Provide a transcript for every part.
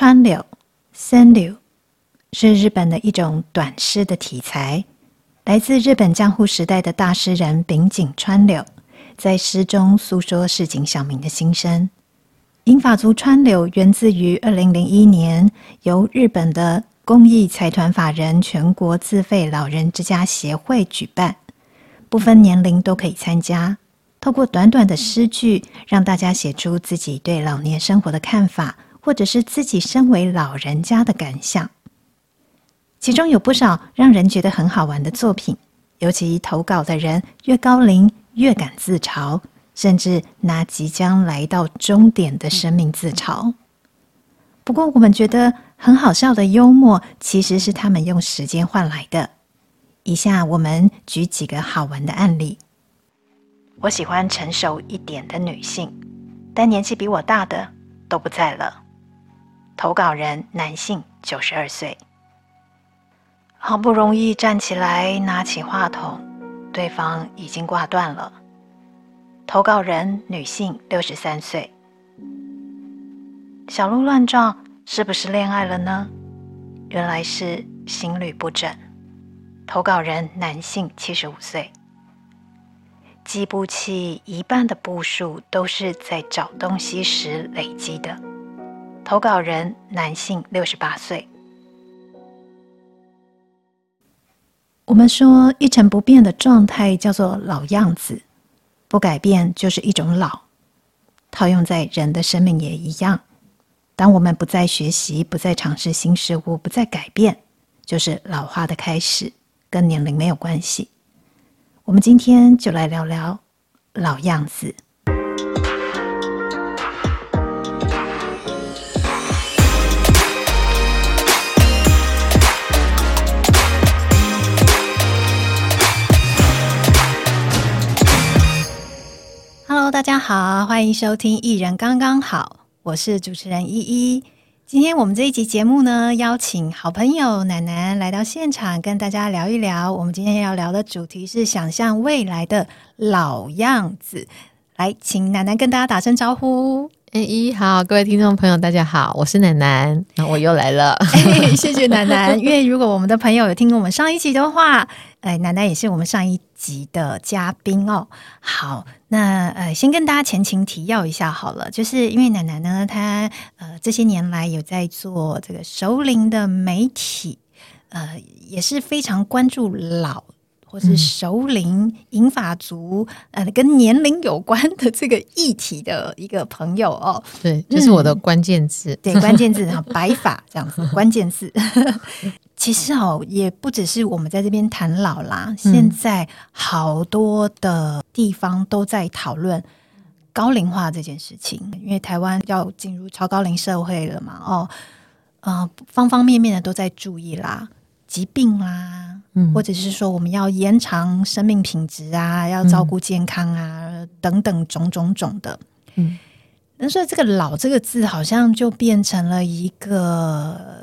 川柳 senryu 是日本的一种短诗的题材，来自日本江户时代的大诗人柄井川柳，在诗中诉说市井小民的心声。银发族川柳源自于二零零一年由日本的公益财团法人全国自费老人之家协会举办，不分年龄都可以参加。透过短短的诗句，让大家写出自己对老年生活的看法，或者是自己身为老人家的感想。其中有不少让人觉得很好玩的作品，尤其投稿的人越高龄越敢自嘲，甚至拿即将来到终点的生命自嘲。不过，我们觉得很好笑的幽默，其实是他们用时间换来的。以下我们举几个好玩的案例。我喜欢成熟一点的女性，但年纪比我大的都不在了。投稿人男性，九十二岁。好不容易站起来，拿起话筒，对方已经挂断了。投稿人女性，六十三岁。小鹿乱撞，是不是恋爱了呢？原来是心律不整。投稿人男性，七十五岁。计步器一半的步数都是在找东西时累积的。投稿人男性，六十八岁。我们说一成不变的状态叫做老样子，不改变就是一种老。套用在人的生命也一样，当我们不再学习、不再尝试新事物、不再改变，就是老化的开始，跟年龄没有关系。我们今天就来聊聊老样子。大家好，欢迎收听《艺人刚刚好》，我是主持人依依。今天我们这一集节目呢，邀请好朋友奶奶来到现场，跟大家聊一聊。我们今天要聊的主题是想象未来的老样子。来，请奶奶跟大家打声招呼。哎，一好，各位听众朋友，大家好，我是奶奶，那，我又来了。哎，谢谢奶奶，因为如果我们的朋友有听过我们上一集的话，哎，南南也是我们上一集的嘉宾哦。好。那呃，先跟大家前情提要一下好了，就是因为奶奶呢，她呃这些年来有在做这个熟龄的媒体，呃也是非常关注老或是熟龄银发族呃跟年龄有关的这个议题的一个朋友哦。对，这、就是我的关键字，嗯、对，关键字哈，白发这样子，关键字。其实哦，也不只是我们在这边谈老啦，现在好多的地方都在讨论高龄化这件事情，因为台湾要进入超高龄社会了嘛，哦，呃，方方面面的都在注意啦，疾病啦，嗯，或者是说我们要延长生命品质啊，要照顾健康啊，嗯，等等种种种的，嗯，那所以这个“老”这个字好像就变成了一个。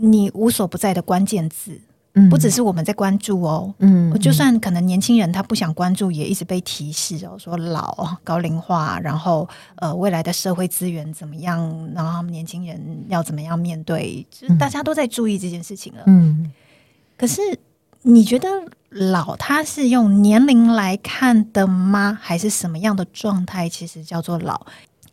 你无所不在的关键字，嗯，不只是我们在关注哦，嗯，就算可能年轻人他不想关注，也一直被提示哦，说老高龄化，然后呃未来的社会资源怎么样，然后年轻人要怎么样面对，就是大家都在注意这件事情了，嗯。可是你觉得老他是用年龄来看的吗？还是什么样的状态其实叫做老？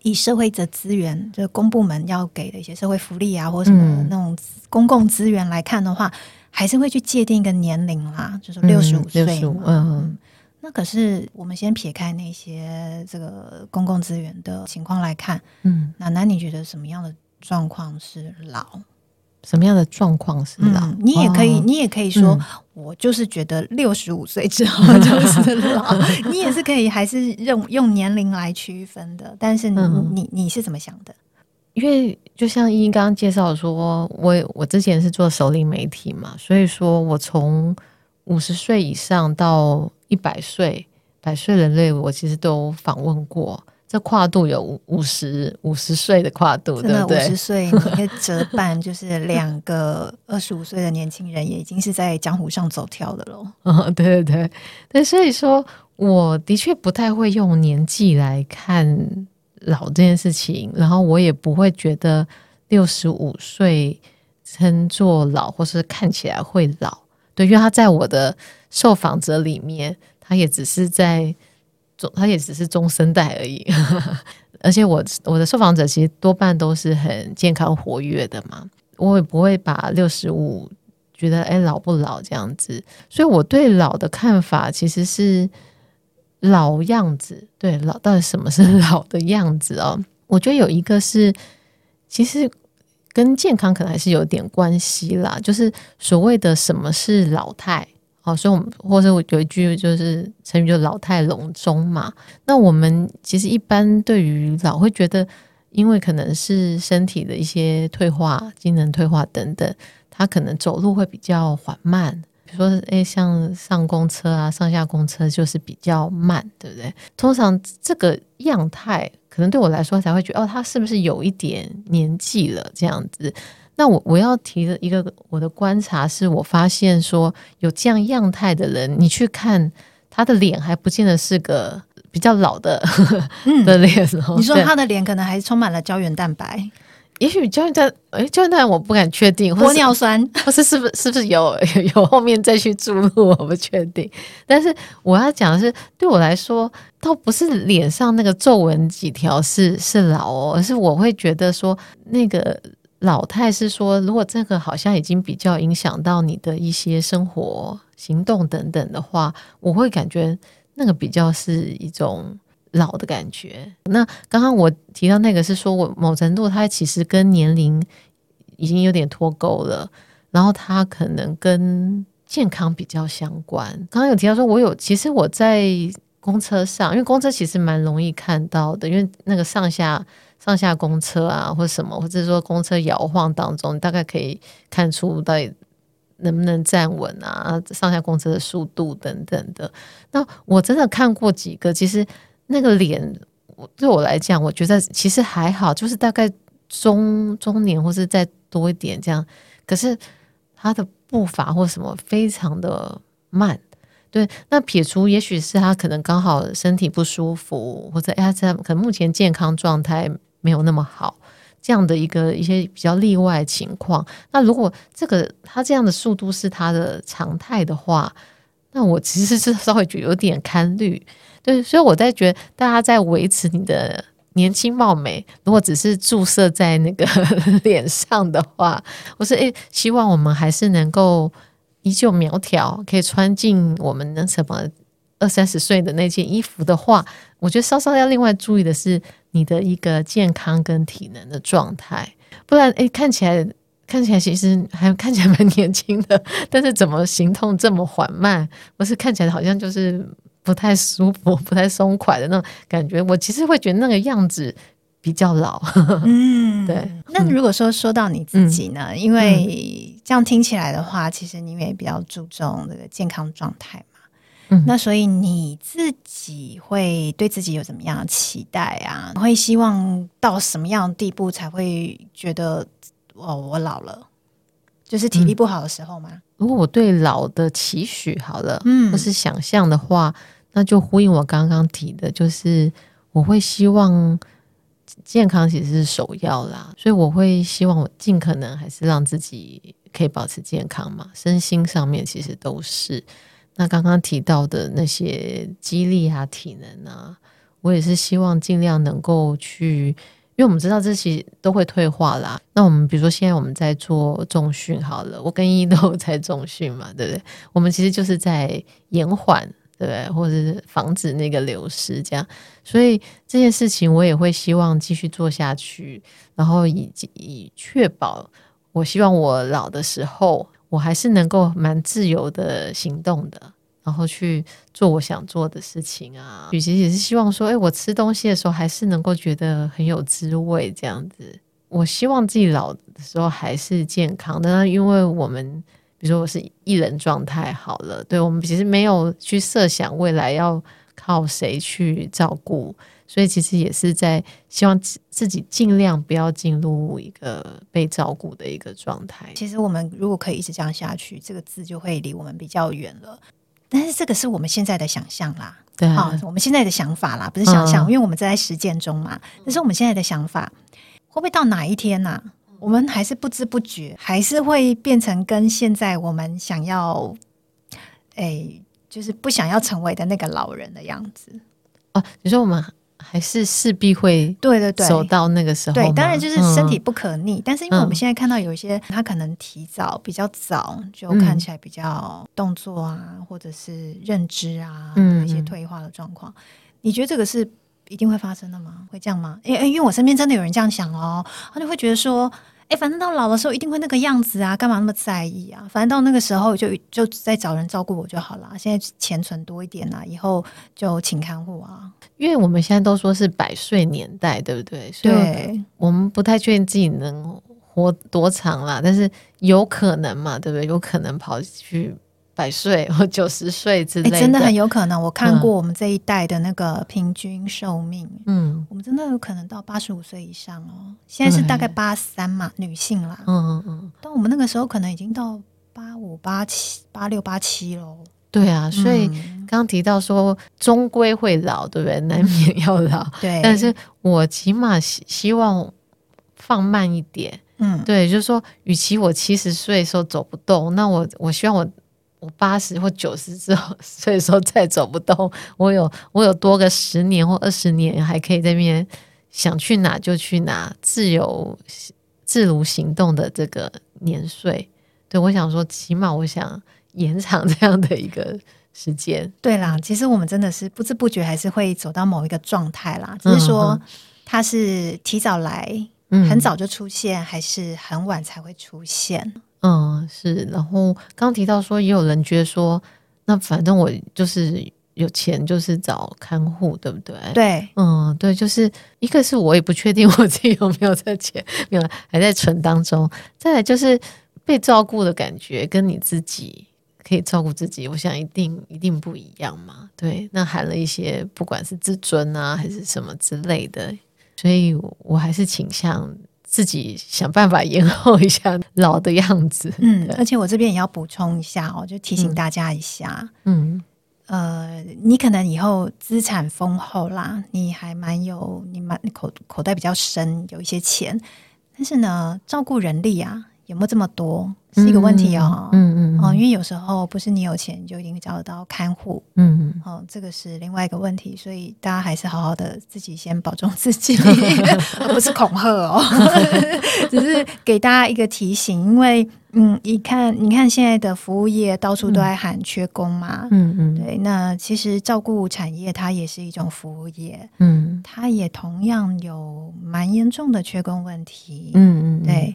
以社会的资源，就是公部门要给的一些社会福利啊，或者什么那种公共资源来看的话，嗯、还是会去界定一个年龄啦，就是六十五岁。嗯，嗯，那可是我们先撇开那些这个公共资源的情况来看，嗯，奶奶你觉得什么样的状况是老？什么样的状况是老？嗯、你也可以，哦、你也可以说，嗯、我就是觉得六十五岁之后 就是老。你也是可以，还是用用年龄来区分的。但是你、嗯、你你是怎么想的？因为就像依依刚刚介绍说，我我之前是做首领媒体嘛，所以说我从五十岁以上到一百岁，百岁人类，我其实都访问过。这跨度有五五十五十岁的跨度，对不对？五十岁你可以折半，就是两个 二十五岁的年轻人，也已经是在江湖上走跳的喽。嗯，对对对，但所以说，我的确不太会用年纪来看老这件事情，然后我也不会觉得六十五岁称作老，或是看起来会老。对，因为他在我的受访者里面，他也只是在中，他也只是中生代而已。而且我我的受访者其实多半都是很健康活跃的嘛，我也不会把六十五觉得哎老不老这样子。所以我对老的看法其实是老样子。对，老到底什么是 老的样子哦？我觉得有一个是，其实跟健康可能还是有点关系啦，就是所谓的什么是老态。好，所以我们或者我有一句就是成语，就老态龙钟嘛。那我们其实一般对于老会觉得，因为可能是身体的一些退化、机能退化等等，他可能走路会比较缓慢。比如说，诶，像上公车啊、上下公车就是比较慢，对不对？通常这个样态，可能对我来说才会觉得，哦，他是不是有一点年纪了这样子？那我我要提的一个我的观察是，我发现说有这样样态的人，你去看他的脸，还不见得是个比较老的、嗯、的脸。你说他的脸可能还充满了胶原蛋白，也许胶原蛋哎，胶原蛋白我不敢确定，玻尿酸，或是是不是是不是有 有后面再去注入，我不确定。但是我要讲的是，对我来说，倒不是脸上那个皱纹几条是是老哦，而是我会觉得说那个。老态是说，如果这个好像已经比较影响到你的一些生活行动等等的话，我会感觉那个比较是一种老的感觉。那刚刚我提到那个是说我某程度它其实跟年龄已经有点脱钩了，然后它可能跟健康比较相关。刚刚有提到说，我有其实我在公车上，因为公车其实蛮容易看到的，因为那个上下。上下公车啊，或什么，或者说公车摇晃当中，大概可以看出到底能不能站稳啊，上下公车的速度等等的。那我真的看过几个，其实那个脸，对我来讲，我觉得其实还好，就是大概中中年或是再多一点这样。可是他的步伐或什么非常的慢。对，那撇除也许是他可能刚好身体不舒服，或者哎，他可能目前健康状态。没有那么好，这样的一个一些比较例外情况。那如果这个他这样的速度是他的常态的话，那我其实是稍微觉得有点堪虑。对，所以我在觉得大家在维持你的年轻貌美，如果只是注射在那个 脸上的话，我说诶，希望我们还是能够依旧苗条，可以穿进我们的什么二三十岁的那件衣服的话，我觉得稍稍要另外注意的是。你的一个健康跟体能的状态，不然诶，看起来看起来其实还看起来 蛮年轻的，但是怎么行动这么缓慢，不是看起来好像就是不太舒服、不太松快的那种感觉。我其实会觉得那个样子比较老。嗯，对。那如果说说到你自己呢？嗯、因为这样听起来的话，其实你也比较注重这个健康状态。嗯，那所以你自己会对自己有怎么样的期待啊？会希望到什么样的地步才会觉得哦，我老了，就是体力不好的时候吗？嗯，如果我对老的期许好了，嗯，或是想象的话，那就呼应我刚刚提的，就是我会希望健康其实是首要啦，所以我会希望我尽可能还是让自己可以保持健康嘛，身心上面其实都是。那刚刚提到的那些肌力啊、体能啊，我也是希望尽量能够去，因为我们知道这些都会退化啦。那我们比如说现在我们在做重训好了，我跟一都在重训嘛，对不对？我们其实就是在延缓，对不对？或者是防止那个流失，这样。所以这件事情我也会希望继续做下去，然后以以确保，我希望我老的时候。我还是能够蛮自由的行动的，然后去做我想做的事情啊。与其也是希望说，哎，我吃东西的时候还是能够觉得很有滋味，这样子。我希望自己老的时候还是健康的。因为我们，比如说我是一人状态好了，对，我们其实没有去设想未来要靠谁去照顾。所以其实也是在希望自己尽量不要进入一个被照顾的一个状态。其实我们如果可以一直这样下去，这个字就会离我们比较远了。但是这个是我们现在的想象啦，对啊，哦，我们现在的想法啦，不是想象，嗯，因为我们在实践中嘛。这是我们现在的想法，会不会到哪一天呢，啊？我们还是不知不觉，还是会变成跟现在我们想要，哎，就是不想要成为的那个老人的样子。哦，你说我们。还是势必会对对对走到那个时候对，当然就是身体不可逆。嗯、但是因为我们现在看到有一些他可能提早比较早就看起来比较动作啊，嗯、或者是认知啊有一些退化的状况，嗯、你觉得这个是一定会发生的吗？会这样吗？因为因为我身边真的有人这样想哦，他就会觉得说。哎，反正到老的时候一定会那个样子啊，干嘛那么在意啊？反正到那个时候就就再找人照顾我就好了。现在钱存多一点啊，以后就请看护啊。因为我们现在都说是百岁年代，对不对？所以对，我们不太确定自己能活多长啦，但是有可能嘛，对不对？有可能跑去。百岁或九十岁之类的，欸，真的很有可能。我看过我们这一代的那个平均寿命，嗯，我们真的有可能到八十五岁以上哦。现在是大概八三嘛，女性啦，嗯嗯嗯。但我们那个时候可能已经到八五、八七、八六、八七喽。对啊，所以刚刚提到说，终归会老，对不对？难免要老。对，但是我起码希希望放慢一点。嗯，对，就是说，与其我七十岁的时候走不动，那我我希望我。我八十或九十之后，所以说再走不动，我有我有多个十年或二十年，还可以在那边想去哪就去哪，自由自如行动的这个年岁。对，我想说，起码我想延长这样的一个时间。对啦，其实我们真的是不知不觉还是会走到某一个状态啦，只是说他是提早来，很早就出现，还是很晚才会出现。嗯，是。然后刚提到说，也有人觉得说，那反正我就是有钱，就是找看护，对不对？对，嗯，对，就是一个是我也不确定我自己有没有这钱，没有，还在存当中。再来就是被照顾的感觉，跟你自己可以照顾自己，我想一定一定不一样嘛。对，那含了一些不管是自尊啊，还是什么之类的，所以我还是倾向。自己想办法延后一下老的样子。嗯，而且我这边也要补充一下哦，就提醒大家一下。嗯，呃，你可能以后资产丰厚啦，你还蛮有，你蛮口口袋比较深，有一些钱，但是呢，照顾人力啊，有没有这么多？是一个问题哦，嗯嗯哦，因为有时候不是你有钱就一定会找得到看护，嗯嗯，哦，这个是另外一个问题，所以大家还是好好的自己先保重自己，而 不是恐吓哦，只是给大家一个提醒，因为嗯，你看，你看现在的服务业到处都在喊缺工嘛，嗯嗯，对，那其实照顾产业它也是一种服务业，嗯，它也同样有蛮严重的缺工问题，嗯嗯，对。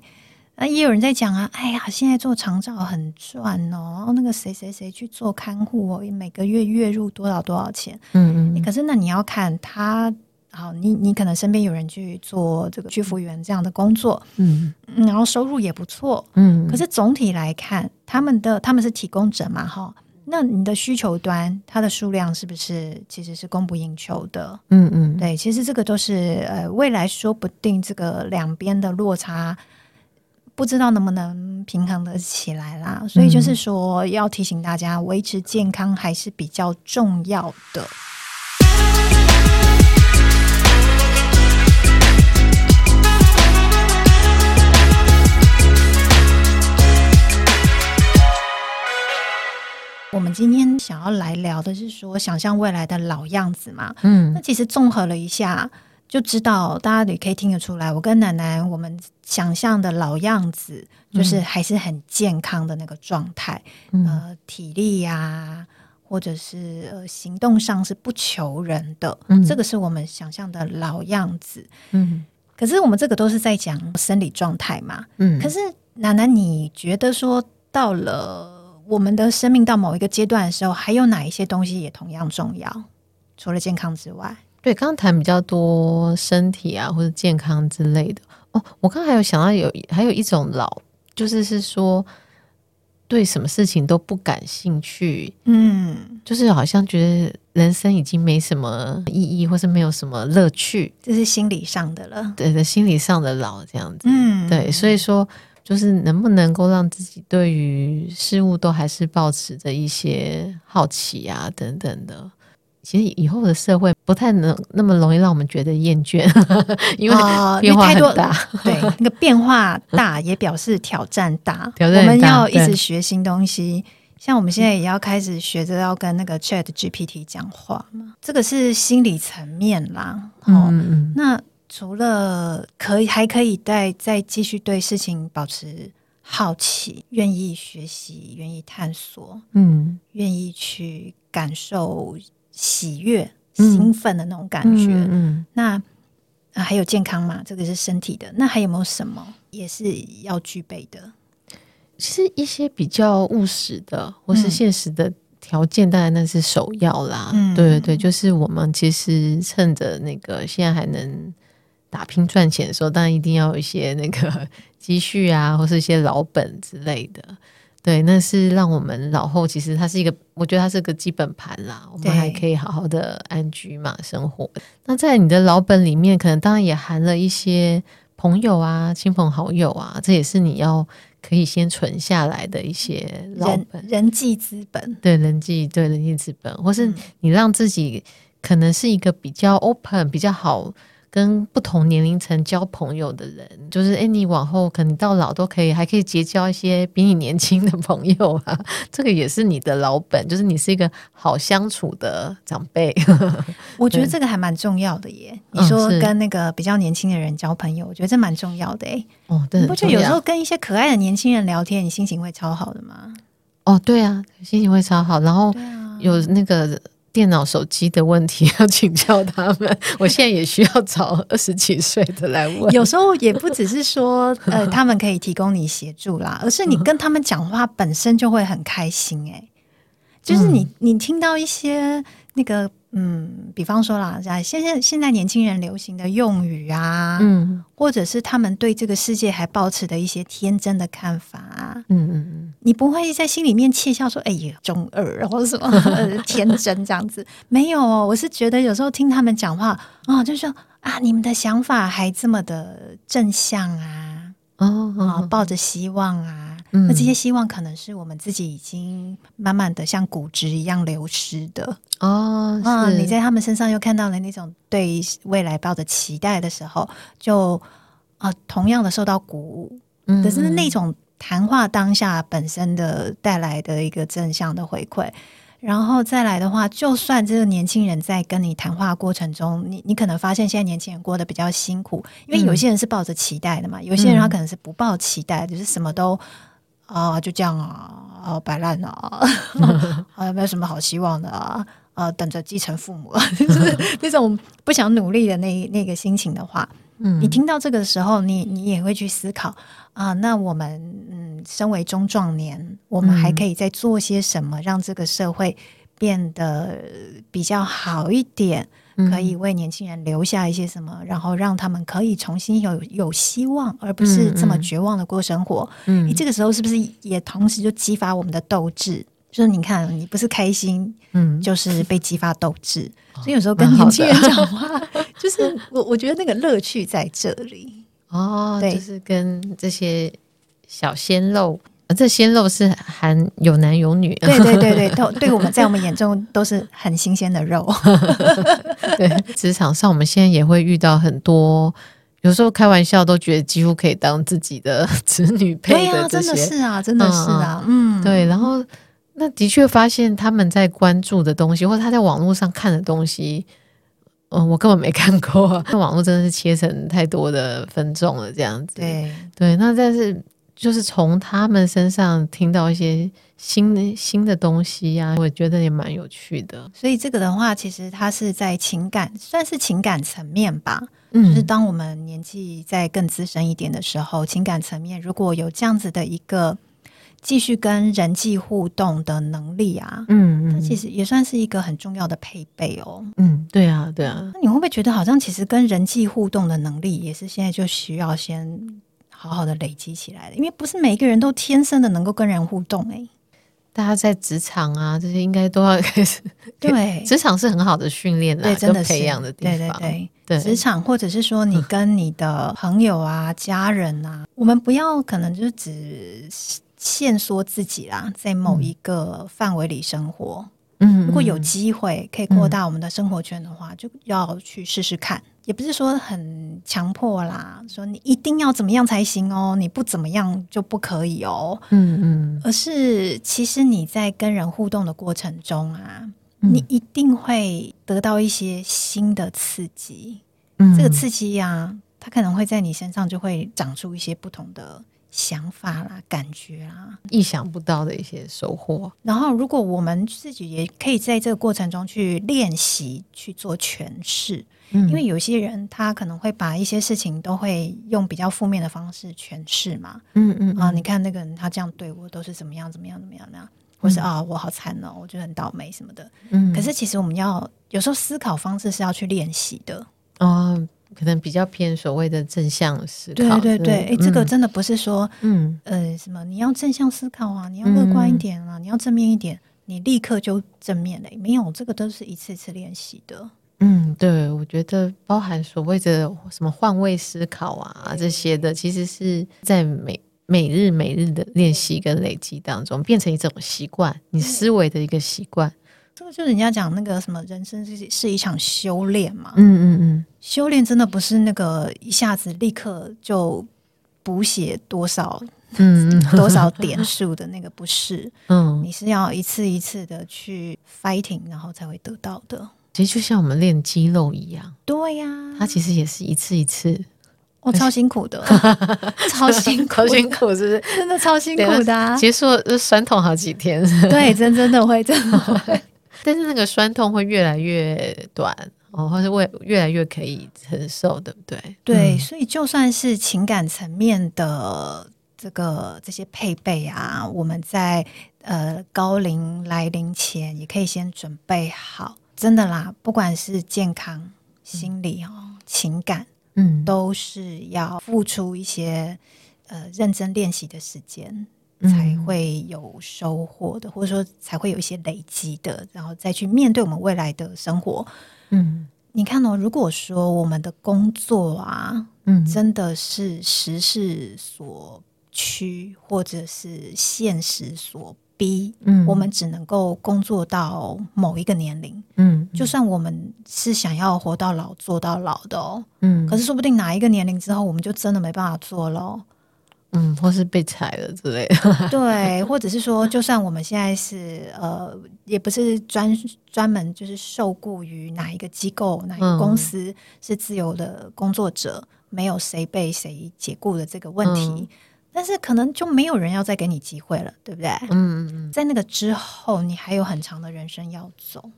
那也有人在讲啊，哎呀，现在做长照很赚哦，然后那个谁谁谁去做看护哦，每个月月入多少多少钱，嗯嗯。可是那你要看他，好，你你可能身边有人去做这个居服员这样的工作，嗯，然后收入也不错，嗯。可是总体来看，他们的他们是提供者嘛，哈，那你的需求端，它的数量是不是其实是供不应求的？嗯嗯，对，其实这个都是呃，未来说不定这个两边的落差。不知道能不能平衡的起来啦，所以就是说要提醒大家，维持健康还是比较重要的。我们今天想要来聊的是说，想象未来的老样子嘛。嗯，那其实综合了一下。就知道大家也可以听得出来，我跟奶奶我们想象的老样子，就是还是很健康的那个状态，嗯、呃，体力呀、啊，或者是呃行动上是不求人的，嗯、这个是我们想象的老样子。嗯，可是我们这个都是在讲生理状态嘛。嗯，可是奶奶，你觉得说到了我们的生命到某一个阶段的时候，还有哪一些东西也同样重要？除了健康之外？对，刚刚谈比较多身体啊或者健康之类的哦。我刚刚还有想到有还有一种老，就是是说对什么事情都不感兴趣，嗯，就是好像觉得人生已经没什么意义，或是没有什么乐趣，这是心理上的了。对的，心理上的老这样子。嗯，对，所以说就是能不能够让自己对于事物都还是保持着一些好奇啊等等的。其实以后的社会不太能那么容易让我们觉得厌倦，因为变化很大。呃、对，那个变化大也表示挑战大。挑战大，我们要一直学新东西，像我们现在也要开始学着要跟那个 Chat GPT 讲话嘛。这个是心理层面啦。哦、嗯嗯，那除了可以，还可以再再继续对事情保持好奇，愿意学习，愿意探索，嗯，愿意去感受。喜悦、兴奋的那种感觉，嗯嗯、那啊还有健康嘛？这个是身体的。那还有没有什么也是要具备的？其实一些比较务实的或是现实的条件，当然那是首要啦。嗯、对对对，就是我们其实趁着那个现在还能打拼赚钱的时候，当然一定要有一些那个积蓄啊，或是一些老本之类的。对，那是让我们老后其实它是一个，我觉得它是个基本盘啦，我们还可以好好的安居嘛生活。那在你的老本里面，可能当然也含了一些朋友啊、亲朋好友啊，这也是你要可以先存下来的一些老本，人，人际资本。对，人际对人际资本，或是你让自己可能是一个比较 open、比较好。跟不同年龄层交朋友的人，就是哎，你往后可能到老都可以，还可以结交一些比你年轻的朋友啊。这个也是你的老本，就是你是一个好相处的长辈。我觉得这个还蛮重要的耶。你说跟那个比较年轻的人交朋友，我觉得这蛮重要的哎。哦，对，你不觉得有时候跟一些可爱的年轻人聊天，你心情会超好的吗？哦，对啊，心情会超好。然后有那个。电脑、手机的问题要请教他们，我现在也需要找二十几岁的来问。有时候也不只是说，呃，他们可以提供你协助啦，而是你跟他们讲话本身就会很开心、欸。哎，就是你，你听到一些那个。嗯，比方说啦，现在现在年轻人流行的用语啊，嗯，或者是他们对这个世界还抱持的一些天真的看法啊，嗯嗯嗯，你不会在心里面窃笑说，哎呀，中二或者什么 天真这样子，没有哦，我是觉得有时候听他们讲话啊、哦，就是说啊，你们的想法还这么的正向啊，哦，哦，抱着希望啊。那这些希望可能是我们自己已经慢慢的像骨质一样流失的哦。啊，你在他们身上又看到了那种对未来抱着期待的时候，就啊同样的受到鼓舞。嗯，可是那种谈话当下本身的带来的一个正向的回馈。然后再来的话，就算这个年轻人在跟你谈话过程中，你你可能发现现在年轻人过得比较辛苦，因为有些人是抱着期待的嘛，有些人他可能是不抱期待，就是什么都。啊，就这样啊，啊，摆烂啊，啊，没有什么好希望的啊，啊，等着继承父母，就是那种不想努力的那那个心情的话，嗯，你听到这个的时候，你你也会去思考啊，那我们嗯，身为中壮年，我们还可以再做些什么，让这个社会变得比较好一点？可以为年轻人留下一些什么，然后让他们可以重新有有希望，而不是这么绝望的过生活。嗯，你这个时候是不是也同时就激发我们的斗志？就是你看，你不是开心，嗯，就是被激发斗志。所以有时候跟年轻人讲话，就是我我觉得那个乐趣在这里哦，对，就是跟这些小鲜肉。这鲜肉是含有男有女，对对对对，都对我们在我们眼中都是很新鲜的肉。对，职场上我们现在也会遇到很多，有时候开玩笑都觉得几乎可以当自己的子女配的这些，真的是啊，真的是啊，嗯，对。然后那的确发现他们在关注的东西，或者他在网络上看的东西，嗯，我根本没看过。那 网络真的是切成太多的分众了，这样子。对对，那但是。就是从他们身上听到一些新的新的东西呀、啊，我觉得也蛮有趣的。所以这个的话，其实它是在情感，算是情感层面吧。嗯，就是当我们年纪再更资深一点的时候，情感层面如果有这样子的一个继续跟人际互动的能力啊，嗯，那其实也算是一个很重要的配备哦。嗯，对啊，对啊。那你会不会觉得好像其实跟人际互动的能力也是现在就需要先。好好的累积起来的，因为不是每个人都天生的能够跟人互动哎、欸。大家在职场啊，这些应该都要开始。对，职场是很好的训练啦，对，真的培养的地方。对对对，职场或者是说你跟你的朋友啊、家人啊，我们不要可能就是只限缩自己啦，在某一个范围里生活。嗯，如果有机会可以扩大我们的生活圈的话，嗯、就要去试试看。也不是说很强迫啦，说你一定要怎么样才行哦，你不怎么样就不可以哦。嗯嗯，而是其实你在跟人互动的过程中啊，嗯、你一定会得到一些新的刺激。嗯，这个刺激呀、啊，它可能会在你身上就会长出一些不同的。想法啦，感觉啦，意想不到的一些收获。然后，如果我们自己也可以在这个过程中去练习去做诠释，嗯，因为有些人他可能会把一些事情都会用比较负面的方式诠释嘛，嗯嗯啊，你看那个人他这样对我都是怎么样怎么样怎么样怎么样，或是啊我好惨哦，我觉得很倒霉什么的，嗯。可是其实我们要有时候思考方式是要去练习的，哦。可能比较偏所谓的正向思考，对对对，哎、嗯，这个真的不是说，嗯呃，什么你要正向思考啊，你要乐观一点啊，嗯、你要正面一点，你立刻就正面了，没有，这个都是一次次练习的。嗯，对，我觉得包含所谓的什么换位思考啊这些的，其实是在每每日每日的练习跟累积当中，变成一种习惯，你思维的一个习惯。这个就是人家讲那个什么，人生是是一场修炼嘛。嗯嗯嗯，修炼真的不是那个一下子立刻就补写多少嗯 多少点数的那个不是。嗯，你是要一次一次的去 fighting，然后才会得到的。其实就像我们练肌肉一样。对呀，它其实也是一次一次。我超辛苦的，超辛苦，超辛苦，是不是？真的超辛苦的，结束酸痛好几天。对，真真的会，真的会。但是那个酸痛会越来越短哦，或是会越来越可以承受，对不对？对，所以就算是情感层面的这个这些配备啊，我们在呃高龄来临前也可以先准备好。真的啦，不管是健康、心理哦、嗯、情感，嗯，都是要付出一些呃认真练习的时间。才会有收获的，或者说才会有一些累积的，然后再去面对我们未来的生活。嗯，你看哦，如果说我们的工作啊，嗯，真的是时势所趋，或者是现实所逼，嗯，我们只能够工作到某一个年龄，嗯，就算我们是想要活到老做到老的哦，嗯，可是说不定哪一个年龄之后，我们就真的没办法做喽。嗯，或是被裁了之类的，对，或者是说，就算我们现在是呃，也不是专专门就是受雇于哪一个机构、哪一个公司，是自由的工作者，嗯、没有谁被谁解雇的这个问题，嗯、但是可能就没有人要再给你机会了，对不对？嗯嗯嗯，在那个之后，你还有很长的人生要走。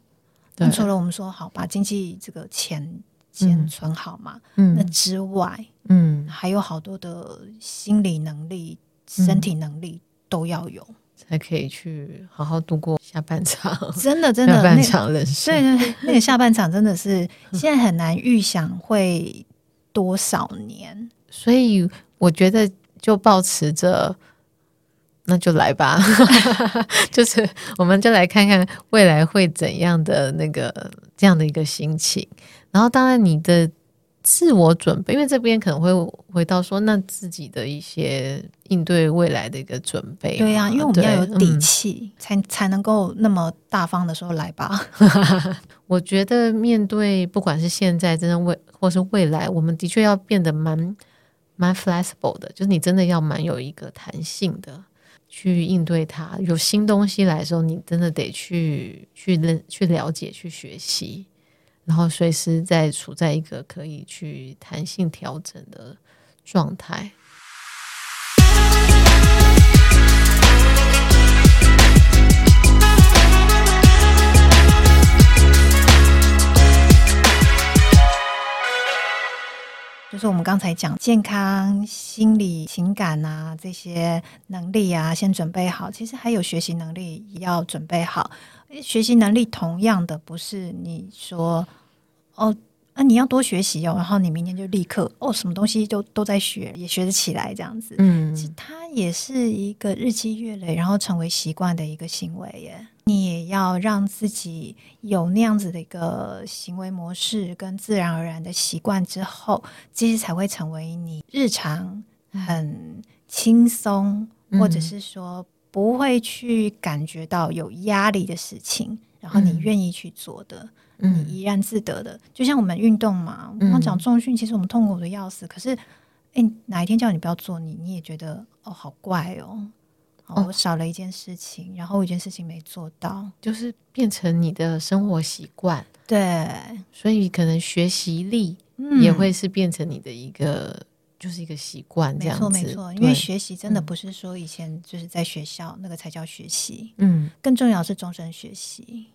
对，除了我们说好把经济这个钱。先存好嘛，嗯，那之外，嗯，还有好多的心理能力、身体能力都要有，才可以去好好度过下半场。真的，真的，下半场人生，对对对，那个下半场真的是现在很难预想会多少年，所以我觉得就抱持着。那就来吧，就是我们就来看看未来会怎样的那个这样的一个心情。然后，当然你的自我准备，因为这边可能会回到说，那自己的一些应对未来的一个准备。对呀、啊，因为我们要有底气，嗯、才才能够那么大方的说来吧。我觉得面对不管是现在，真的未或是未来，我们的确要变得蛮蛮 flexible 的，就是你真的要蛮有一个弹性的。去应对它，有新东西来的时候，你真的得去去认、去了解、去学习，然后随时在处在一个可以去弹性调整的状态。就是我们刚才讲健康、心理、情感啊这些能力啊，先准备好。其实还有学习能力也要准备好。学习能力同样的，不是你说哦，啊你要多学习哦，然后你明天就立刻哦，什么东西都都在学，也学得起来这样子。嗯，其实它也是一个日积月累，然后成为习惯的一个行为耶。你也要让自己有那样子的一个行为模式跟自然而然的习惯之后，其实才会成为你日常很轻松，或者是说不会去感觉到有压力的事情，然后你愿意去做的，嗯、你怡然自得的，就像我们运动嘛，我们讲重训，其实我们痛苦的要死，可是，哎，哪一天叫你不要做，你你也觉得哦，好怪哦。哦，我少了一件事情，然后有一件事情没做到，就是变成你的生活习惯。对，所以可能学习力也会是变成你的一个，嗯、就是一个习惯这样子。没错，没错。因为学习真的不是说以前就是在学校、嗯、那个才叫学习，嗯，更重要是终身学习。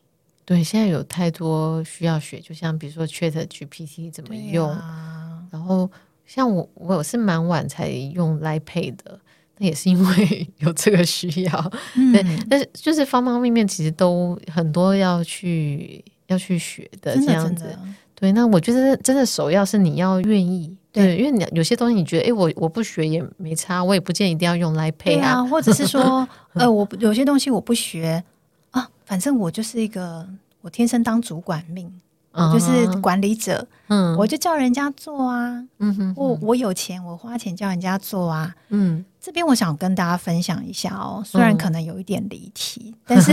对，现在有太多需要学，就像比如说 Chat GPT 怎么用，啊、然后像我，我是蛮晚才用 Line Pay 的。那也是因为 有这个需要，嗯、对，但是就是方方面面其实都很多要去要去学的这样子。对，那我觉得真的首要是你要愿意，对，因为你有些东西你觉得，哎，我我不学也没差，我也不见一定要用来配啊，啊，或者是说，呃，我有些东西我不学啊，反正我就是一个我天生当主管命。我就是管理者，嗯，我就叫人家做啊，嗯哼，我我有钱，我花钱叫人家做啊，嗯，这边我想跟大家分享一下哦，虽然可能有一点离题，但是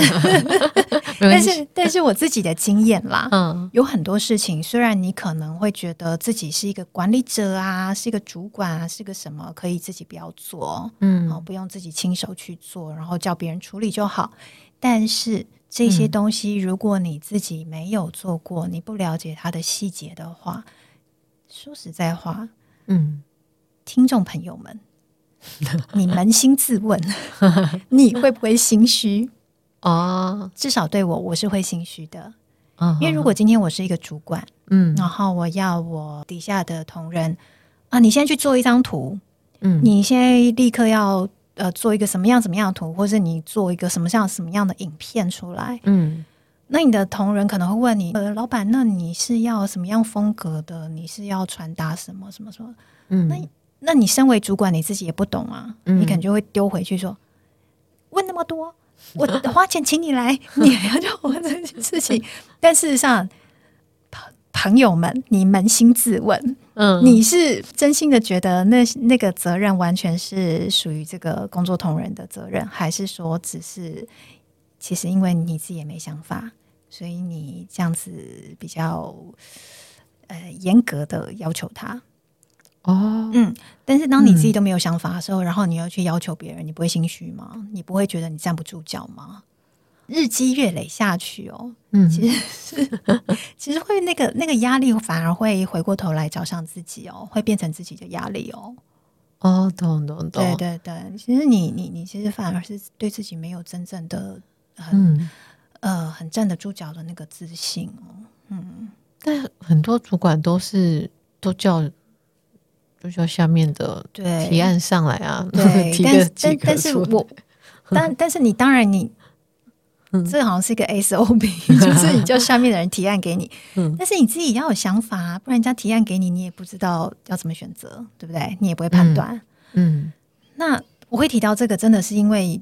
但是但是我自己的经验啦，嗯，有很多事情，虽然你可能会觉得自己是一个管理者啊，是一个主管啊，是个什么，可以自己不要做，嗯，不用自己亲手去做，然后叫别人处理就好，但是。这些东西，如果你自己没有做过，嗯、你不了解它的细节的话，说实在话，嗯，听众朋友们，你扪心自问，你会不会心虚啊？至少对我，我是会心虚的。嗯、因为如果今天我是一个主管，嗯，然后我要我底下的同仁啊，你现在去做一张图，嗯，你现在立刻要。呃，做一个什么样什么样的图，或者你做一个什么像什么样的影片出来，嗯，那你的同仁可能会问你，呃，老板，那你是要什么样风格的？你是要传达什么什么什么？嗯，那那你身为主管，你自己也不懂啊，嗯、你可能就会丢回去说，问那么多，我花钱请你来，你还要叫我这件事情？但事实上。朋友们，你扪心自问，嗯，你是真心的觉得那那个责任完全是属于这个工作同仁的责任，还是说只是其实因为你自己也没想法，所以你这样子比较呃严格的要求他？哦，嗯，但是当你自己都没有想法的时候，嗯，然后你又去要求别人，你不会心虚吗？你不会觉得你站不住脚吗？日积月累下去哦，嗯，其实是 其实会那个那个压力反而会回过头来找上自己哦，会变成自己的压力哦。哦，懂懂懂，对对对，其实你你你其实反而是对自己没有真正的很、嗯、呃很站得住脚的那个自信哦。嗯，但很多主管都是都叫都叫下面的对。提案上来啊，对，提个但但但是我 但但是你当然你。这好像是一个 SOP，就是你叫下面的人提案给你，嗯、但是你自己要有想法，不然人家提案给你，你也不知道要怎么选择，对不对？你也不会判断。嗯，嗯那我会提到这个，真的是因为，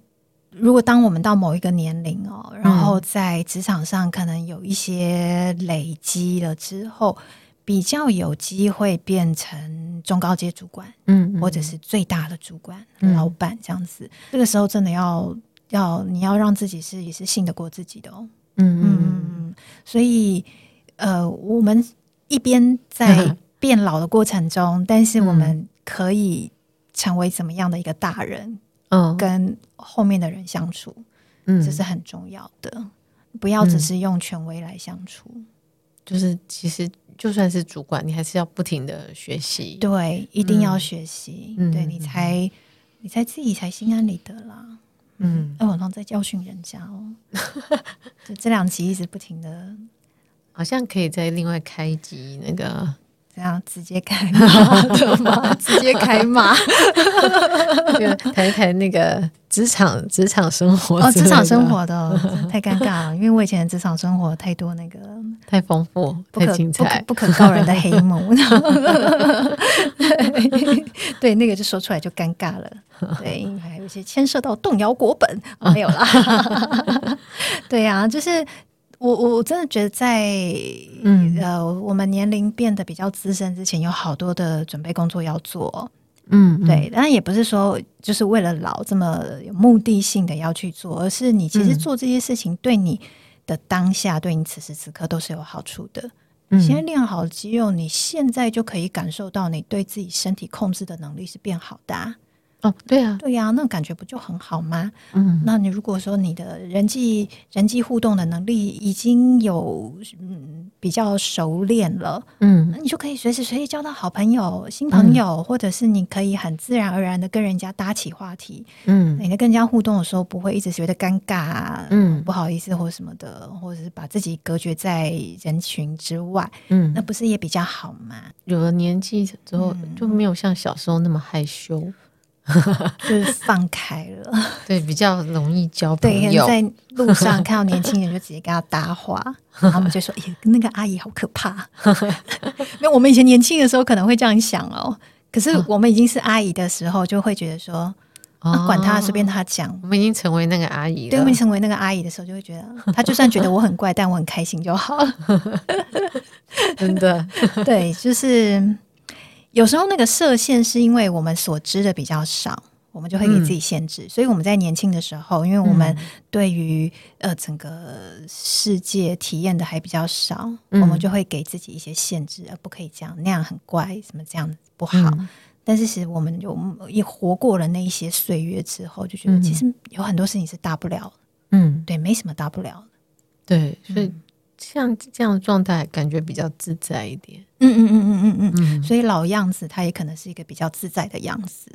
如果当我们到某一个年龄哦，然后在职场上可能有一些累积了之后，比较有机会变成中高阶主管，嗯，嗯或者是最大的主管、嗯、老板这样子，这个时候真的要。要你要让自己是也是信得过自己的哦，嗯嗯嗯，所以呃，我们一边在 变老的过程中，嗯、但是我们可以成为怎么样的一个大人？嗯，跟后面的人相处，嗯，这是很重要的。不要只是用权威来相处，嗯、就是其实就算是主管，你还是要不停的学习，对，一定要学习，嗯、对你才你才自己才心安理得啦。嗯，哎，网上在教训人家哦，就这两集一直不停的，好像可以再另外开一集那个，这样直接开骂的吗？直接开骂，就谈一谈那个职场职场生活哦，职场生活的太尴尬了，因为我以前的职场生活太多那个太丰富、太精彩、不可告人的黑幕，对，那个就说出来就尴尬了。对，还有一些牵涉到动摇国本，没有啦。对呀、啊，就是我我真的觉得在，在嗯呃，我们年龄变得比较资深之前，有好多的准备工作要做。嗯，嗯，对，当然也不是说就是为了老这么有目的性的要去做，而是你其实做这些事情对你的当下，对你此时此刻都是有好处的。嗯、现在练好肌肉，你现在就可以感受到你对自己身体控制的能力是变好的、啊。哦，对啊，对呀、啊，那感觉不就很好吗？嗯，那你如果说你的人际人际互动的能力已经有嗯比较熟练了，嗯，那你就可以随时随地交到好朋友、新朋友，嗯、或者是你可以很自然而然的跟人家搭起话题，嗯，你在跟人家互动的时候不会一直觉得尴尬啊，嗯，不好意思或什么的，或者是把自己隔绝在人群之外，嗯，那不是也比较好吗？有了年纪之后就没有像小时候那么害羞。就是放开了，对，比较容易交朋友。对，在路上看到年轻人就直接跟他搭话，他们就说：“哎，那个阿姨好可怕。”没有，我们以前年轻的时候可能会这样想哦。可是我们已经是阿姨的时候，就会觉得说：“哦、啊，管他，随便他讲。”我们已经成为那个阿姨了。对，我们成为那个阿姨的时候，就会觉得他就算觉得我很怪，但我很开心就好。真的，对，就是。有时候那个设限是因为我们所知的比较少，我们就会给自己限制。嗯、所以我们在年轻的时候，因为我们对于呃整个世界体验的还比较少，嗯、我们就会给自己一些限制，而不可以这样，那样很怪，什么这样不好。嗯、但是其实我们有一活过了那一些岁月之后，就觉得其实有很多事情是大不了。嗯，对，没什么大不了。对，所以。像这样的状态，感觉比较自在一点。嗯嗯嗯嗯嗯嗯，嗯，所以老样子，它也可能是一个比较自在的样子。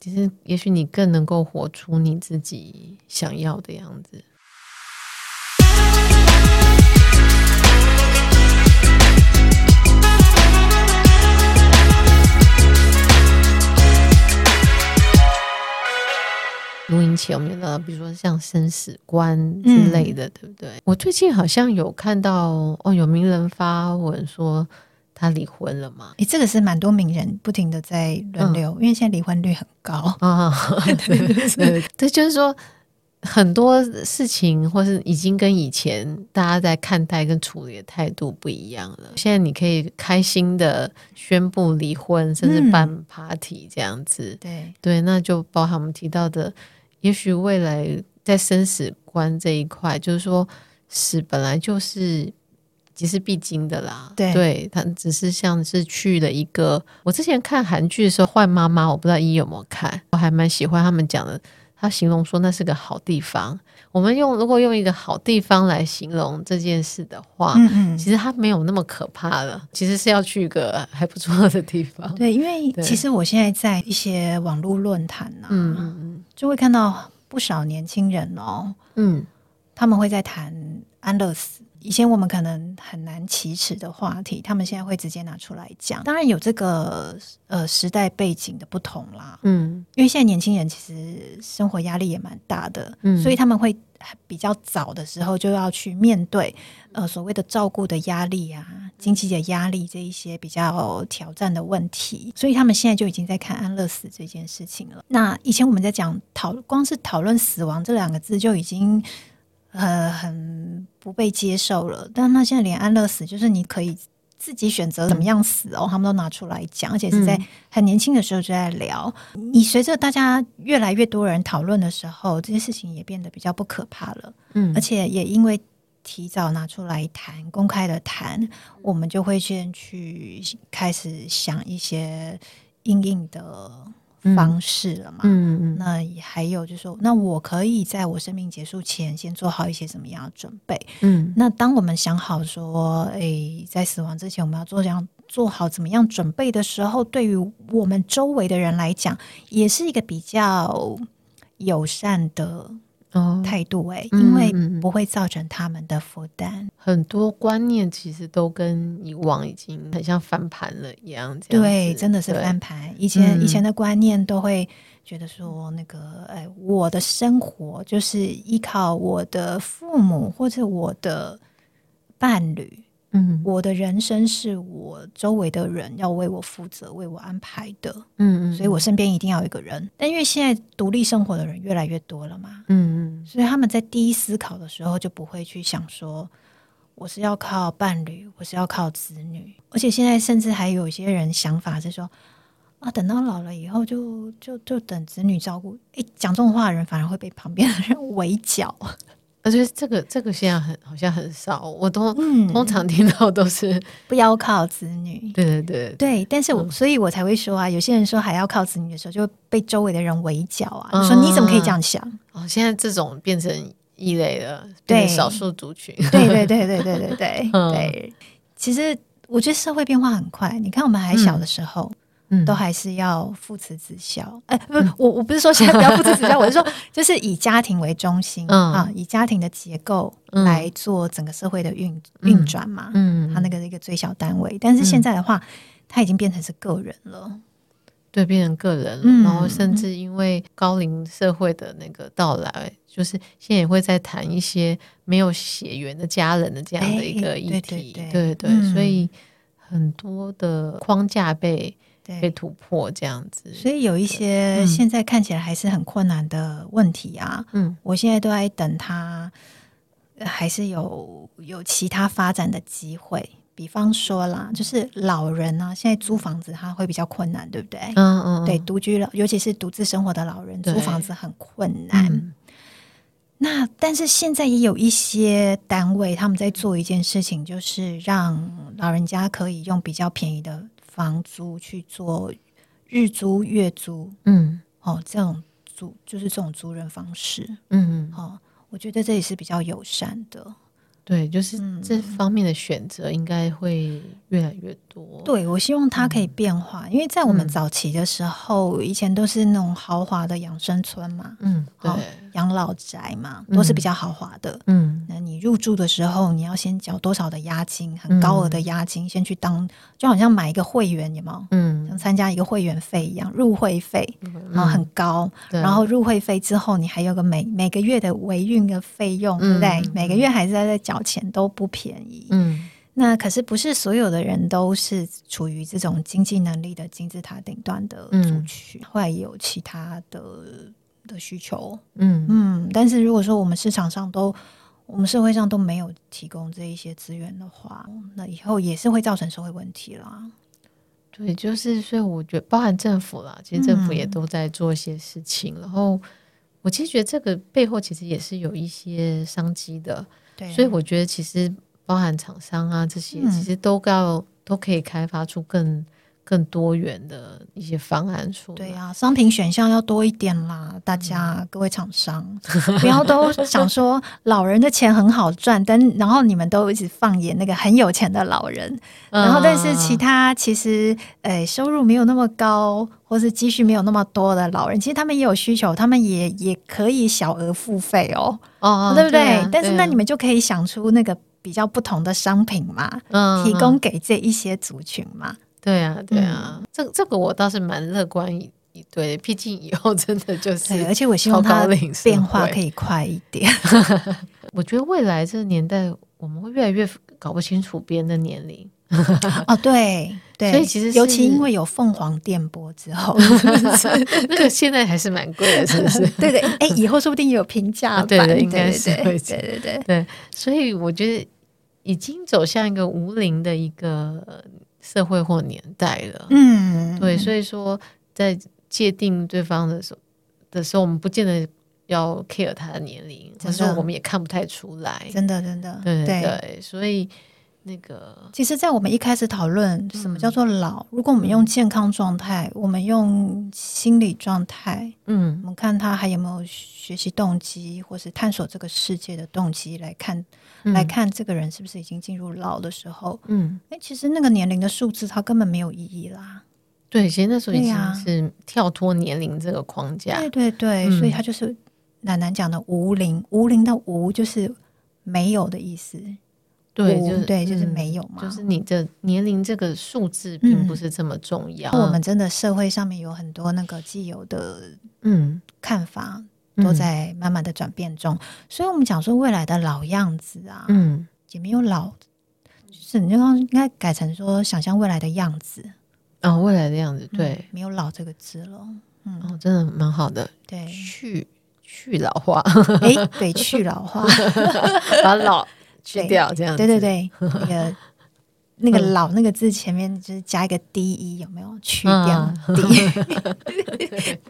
其实，也许你更能够活出你自己想要的样子。录音前，我们聊到，比如说像生死观之类的，嗯、对不对？我最近好像有看到哦，有名人发文说他离婚了嘛？诶，这个是蛮多名人不停的在轮流，嗯、因为现在离婚率很高 啊。对 对对，这 就是说很多事情，或是已经跟以前大家在看待跟处理的态度不一样了。现在你可以开心的宣布离婚，甚至办 party 这样子。嗯、对对，那就包含我们提到的。也许未来在生死观这一块，就是说死本来就是即是必经的啦。对，对，他只是像是去了一个。我之前看韩剧的时候，《换妈妈》，我不知道一有没有看，我还蛮喜欢他们讲的。他形容说那是个好地方。我们用如果用一个好地方来形容这件事的话，嗯嗯，其实它没有那么可怕了。其实是要去一个 还不错的地方。对，因为其实我现在在一些网络论坛呢，嗯嗯嗯，就会看到不少年轻人哦，嗯，他们会在谈安乐死。以前我们可能很难启齿的话题，他们现在会直接拿出来讲。当然有这个呃时代背景的不同啦，嗯，因为现在年轻人其实生活压力也蛮大的，嗯，所以他们会比较早的时候就要去面对呃所谓的照顾的压力啊、经济的压力这一些比较挑战的问题，所以他们现在就已经在看安乐死这件事情了。那以前我们在讲讨光是讨论死亡这两个字就已经。呃，很不被接受了。但他现在连安乐死，就是你可以自己选择怎么样死哦，他们都拿出来讲，而且是在很年轻的时候就在聊。嗯、你随着大家越来越多人讨论的时候，这些事情也变得比较不可怕了。嗯，而且也因为提早拿出来谈，公开的谈，我们就会先去开始想一些应应的。方式了嘛？嗯嗯，那还有就是说，那我可以在我生命结束前先做好一些什么样的准备？嗯，那当我们想好说，诶、欸，在死亡之前我们要做这样做好怎么样准备的时候，对于我们周围的人来讲，也是一个比较友善的。哦，态度哎、欸，因为不会造成他们的负担、嗯。很多观念其实都跟以往已经很像翻盘了一样，对，真的是翻盘。以前、嗯、以前的观念都会觉得说，那个哎，我的生活就是依靠我的父母或者我的伴侣。嗯，我的人生是我周围的人要为我负责、为我安排的。嗯嗯，所以我身边一定要有一个人。但因为现在独立生活的人越来越多了嘛，嗯嗯，所以他们在第一思考的时候就不会去想说我是要靠伴侣，我是要靠子女。而且现在甚至还有一些人想法是说啊，等到老了以后就就就等子女照顾。诶，讲这种话的人反而会被旁边的人围剿。而且这个这个现在很好像很少，我都、嗯、通常听到都是不要靠子女。对对对对，但是我、嗯、所以我才会说啊，有些人说还要靠子女的时候，就会被周围的人围剿啊，嗯、说你怎么可以这样想？哦，现在这种变成异类了，对少数族群。对对对对对对对、嗯、对。其实我觉得社会变化很快，你看我们还小的时候。都还是要父慈子孝。哎，不是，我我不是说现在不要父慈子孝，我是说，就是以家庭为中心、嗯、啊，以家庭的结构来做整个社会的运运转嘛。嗯，他那个是一个最小单位，但是现在的话，他已经变成是个人了。对，变成个人了。嗯、然后甚至因为高龄社会的那个到来，就是现在也会在谈一些没有血缘的家人的这样的一个议题。对对对，对对嗯、所以很多的框架被。被突破这样子，所以有一些现在看起来还是很困难的问题啊。嗯，我现在都在等他，还是有有其他发展的机会。比方说啦，就是老人啊，现在租房子他会比较困难，对不对？嗯嗯，对，独居老，尤其是独自生活的老人，租房子很困难。嗯、那但是现在也有一些单位他们在做一件事情，就是让老人家可以用比较便宜的。房租去做日租、月租，嗯，哦，这种租就是这种租人方式，嗯嗯，哦，我觉得这也是比较友善的。对，就是这方面的选择应该会越来越多。嗯、对，我希望它可以变化，嗯、因为在我们早期的时候，嗯、以前都是那种豪华的养生村嘛，嗯，对，养老宅嘛，都是比较豪华的。嗯，那你入住的时候，你要先缴多少的押金？很高额的押金，嗯、先去当，就好像买一个会员，有没有？嗯，像参加一个会员费一样，入会费啊很高。嗯、然后入会费之后，你还有个每每个月的维运的费用，嗯、对不对？每个月还是在在缴。钱都不便宜，嗯，那可是不是所有的人都是处于这种经济能力的金字塔顶端的族群，后来也有其他的的需求，嗯嗯，但是如果说我们市场上都，我们社会上都没有提供这一些资源的话，那以后也是会造成社会问题啦。对，就是所以我觉得，包含政府啦，其实政府也都在做一些事情，嗯、然后我其实觉得这个背后其实也是有一些商机的。对所以我觉得，其实包含厂商啊这些，其实都要、嗯、都可以开发出更更多元的一些方案出来。对啊，商品选项要多一点啦，大家、嗯、各位厂商 不要都想说老人的钱很好赚，但然后你们都一直放眼那个很有钱的老人，然后但是其他其实呃收入没有那么高。或是积蓄没有那么多的老人，其实他们也有需求，他们也也可以小额付费哦，哦，对不对？但是那你们就可以想出那个比较不同的商品嘛，嗯，提供给这一些族群嘛。对啊，对啊，这这个我倒是蛮乐观一一对，毕竟以后真的就是，而且我希望它变化可以快一点。我觉得未来这个年代，我们会越来越搞不清楚别人的年龄。哦，对对，所以其实尤其因为有凤凰电波之后，那个现在还是蛮贵的，是不是？对对，哎，以后说不定也有平价版，对对，应该是会，对对对对。所以我觉得已经走向一个无龄的一个社会或年代了。嗯，对，所以说在界定对方的时候的时候，我们不见得要 care 他的年龄，或者说我们也看不太出来，真的真的，对对，所以。那个，其实，在我们一开始讨论什么叫做老，嗯、如果我们用健康状态，我们用心理状态，嗯，我们看他还有没有学习动机，或是探索这个世界的动机来看，嗯、来看这个人是不是已经进入老的时候，嗯，哎，其实那个年龄的数字，它根本没有意义啦。对，其实那时候已经是跳脱年龄这个框架。对对对，嗯、所以他就是奶奶讲的无龄，无龄的无就是没有的意思。对，就是对，就是没有嘛。就是你的年龄这个数字并不是这么重要。我们真的社会上面有很多那个既有的嗯看法，都在慢慢的转变中。所以我们讲说未来的老样子啊，嗯，也没有老，就是你刚刚应该改成说想象未来的样子哦，未来的样子，对，没有老这个字了。嗯，哦，真的蛮好的。对，去去老化，哎，对，去老化，把老。去掉这样子，对对对，那个 那个“老”那个字前面就是加一个 “d e”，有没有？去掉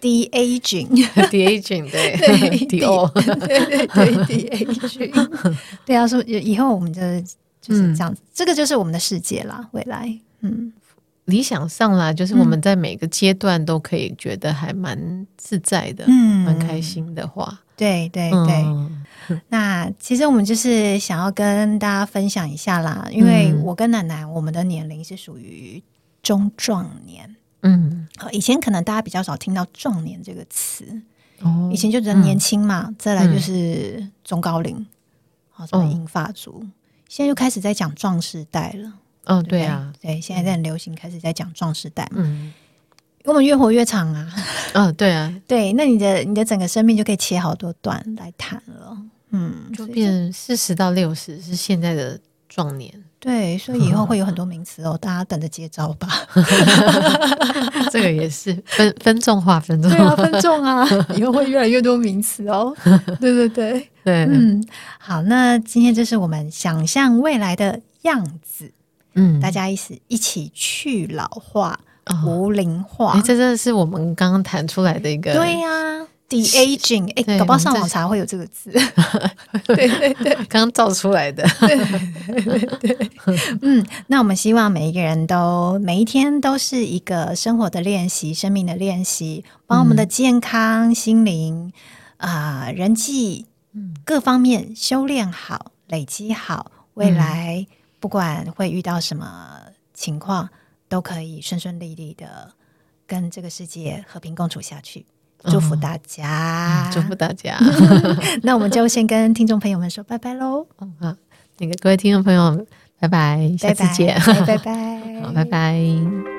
“d”？“d aging”，“d aging” 对对 “d o” 对对对 “d aging”。对啊，说以后我们就就是这样子，这个就是我们的世界啦。未来，嗯，理想上啦，就是我们在每个阶段都可以觉得还蛮自在的，嗯，蛮开心的话，对对对。那其实我们就是想要跟大家分享一下啦，因为我跟奶奶我们的年龄是属于中壮年，嗯，以前可能大家比较少听到“壮年”这个词，哦，以前就觉得年轻嘛，嗯、再来就是中高龄，好、嗯，什么银发族，嗯、现在又开始在讲壮时代了，哦，对啊，对，现在在很流行开始在讲壮时代，嗯，我们越活越长啊，嗯、哦，对啊，对，那你的你的整个生命就可以切好多段来谈了。嗯，就变四十到六十是现在的壮年，对，所以以后会有很多 名词哦，大家等着接招吧。这个也是分分众化，分众化，分众啊，以后会越来越多名词哦。对对对对，嗯，好，那今天就是我们想象未来的样子，嗯，大家一起一起去老化、无龄化，这真的是我们刚刚谈出来的一个，对呀。De aging，哎，欸、搞不好上网查会有这个字。对对 对，刚刚造出来的。对对对对，嗯，那我们希望每一个人都每一天都是一个生活的练习，生命的练习，把我们的健康、心灵啊、呃、人际各方面修炼好、累积好，未来不管会遇到什么情况，都可以顺顺利利的跟这个世界和平共处下去。祝福大家，嗯、祝福大家。那我们就先跟听众朋友们说拜拜喽。嗯，好，那个各位听众朋友，拜拜，下次见，拜拜，拜拜，好，拜拜。